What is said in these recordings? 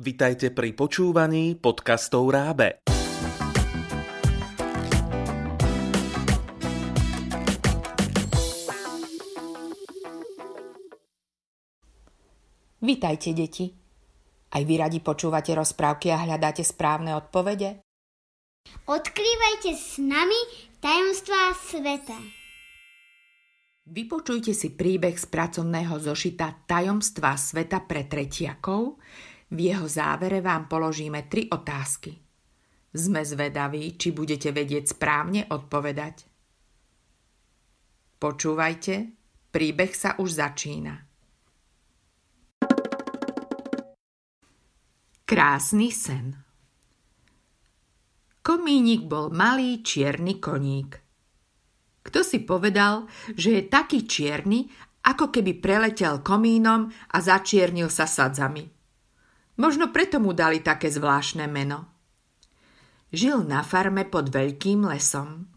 Vitajte pri počúvaní podcastov Rábe. Vitajte, deti. Aj vy radi počúvate rozprávky a hľadáte správne odpovede? Odkrývajte s nami tajomstvá sveta. Vypočujte si príbeh z pracovného zošita Tajomstvá sveta pre tretiakov. V jeho závere vám položíme tri otázky. Sme zvedaví, či budete vedieť správne odpovedať. Počúvajte, príbeh sa už začína. Krásny sen Komínik bol malý čierny koník. Kto si povedal, že je taký čierny, ako keby preletel komínom a začiernil sa sadzami. Možno preto mu dali také zvláštne meno. Žil na farme pod veľkým lesom.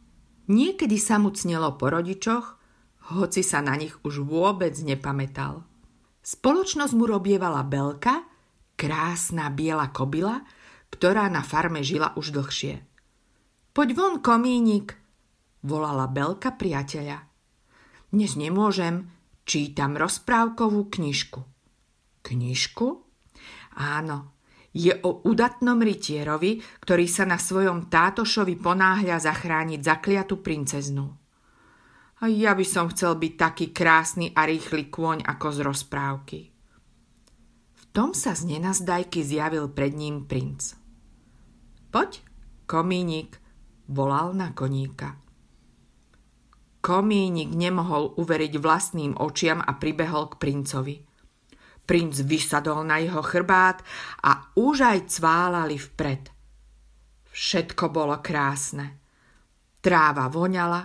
Niekedy sa mu cnelo po rodičoch, hoci sa na nich už vôbec nepamätal. Spoločnosť mu robievala Belka, krásna biela kobila, ktorá na farme žila už dlhšie. Poď von, komínik, volala Belka priateľa. Dnes nemôžem, čítam rozprávkovú knižku. Knižku? Áno, je o udatnom rytierovi, ktorý sa na svojom tátošovi ponáhľa zachrániť zakliatú princeznu. A ja by som chcel byť taký krásny a rýchly kôň ako z rozprávky. V tom sa z nenazdajky zjavil pred ním princ. Poď, komínik, volal na koníka. Komínik nemohol uveriť vlastným očiam a pribehol k princovi. Princ vysadol na jeho chrbát a už aj cválali vpred. Všetko bolo krásne. Tráva voňala,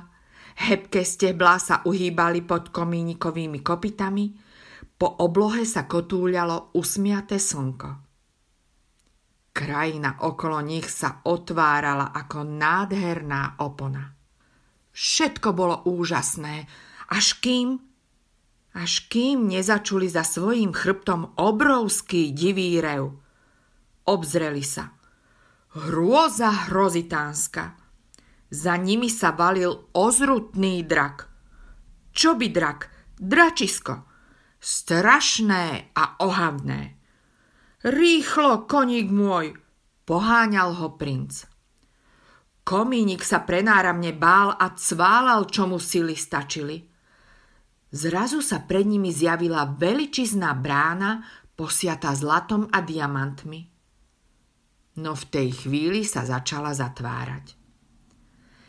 hebké steblá sa uhýbali pod komínikovými kopitami, po oblohe sa kotúľalo usmiaté slnko. Krajina okolo nich sa otvárala ako nádherná opona. Všetko bolo úžasné, až kým, až kým nezačuli za svojím chrbtom obrovský divý rev. Obzreli sa. Hrôza hrozitánska. Za nimi sa valil ozrutný drak. Čo by drak? Dračisko. Strašné a ohavné. Rýchlo, koník môj, poháňal ho princ. Komínik sa prenáramne bál a cválal, čo mu sily stačili. Zrazu sa pred nimi zjavila veličizná brána posiata zlatom a diamantmi. No v tej chvíli sa začala zatvárať.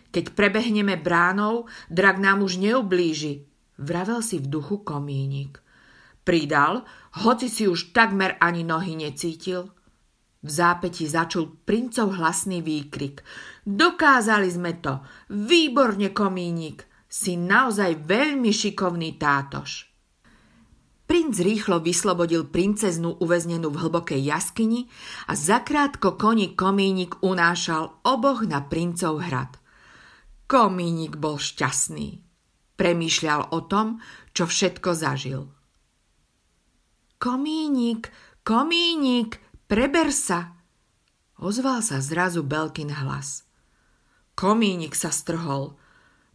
Keď prebehneme bránou, drak nám už neublíži, vravel si v duchu komínik. Pridal, hoci si už takmer ani nohy necítil – v zápäti začul princov hlasný výkrik. Dokázali sme to. Výborne, komínik. Si naozaj veľmi šikovný tátoš. Princ rýchlo vyslobodil princeznú uväznenú v hlbokej jaskyni a zakrátko koni komínik unášal oboch na princov hrad. Komínik bol šťastný. Premýšľal o tom, čo všetko zažil. Komínik, komínik, Preber sa! Ozval sa zrazu Belkin hlas. Komínik sa strhol.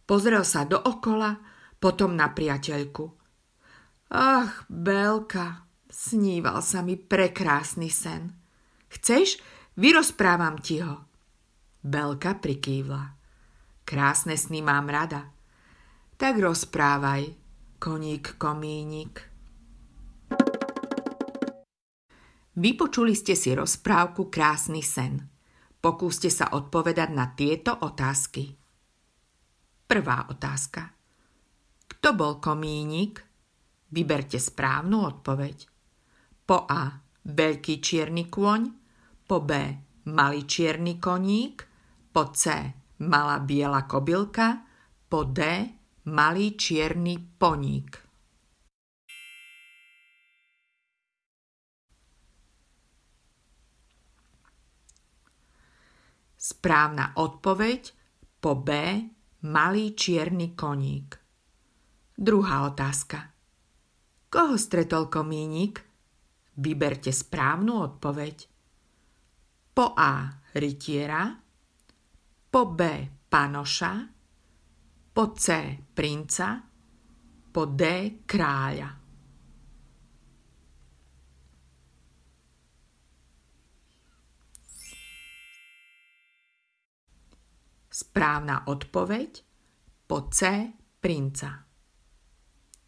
Pozrel sa dookola, potom na priateľku. Ach, Belka, sníval sa mi prekrásny sen. Chceš? Vyrozprávam ti ho. Belka prikývla. Krásne sny mám rada. Tak rozprávaj, koník komínik. Vypočuli ste si rozprávku Krásny sen. Pokúste sa odpovedať na tieto otázky. Prvá otázka. Kto bol komínik? Vyberte správnu odpoveď. Po A. Veľký čierny kôň. Po B. Malý čierny koník. Po C. Malá biela kobylka. Po D. Malý čierny poník. Správna odpoveď po B malý čierny koník. Druhá otázka. Koho stretol komínik? Vyberte správnu odpoveď. Po A rytiera, po B panoša, po C princa, po D kráľa. Správna odpoveď po C princa.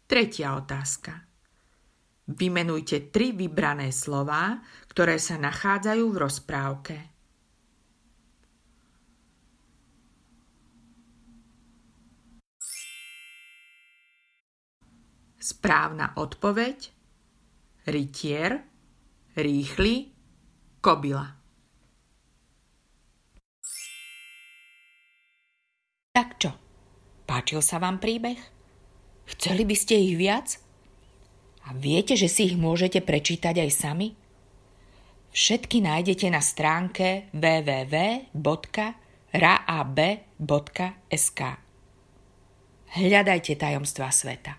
Tretia otázka. Vymenujte tri vybrané slová, ktoré sa nachádzajú v rozprávke. Správna odpoveď rytier, rýchly, kobila. Tak čo? Páčil sa vám príbeh? Chceli by ste ich viac? A viete, že si ich môžete prečítať aj sami? Všetky nájdete na stránke www.raab.sk Hľadajte tajomstva sveta.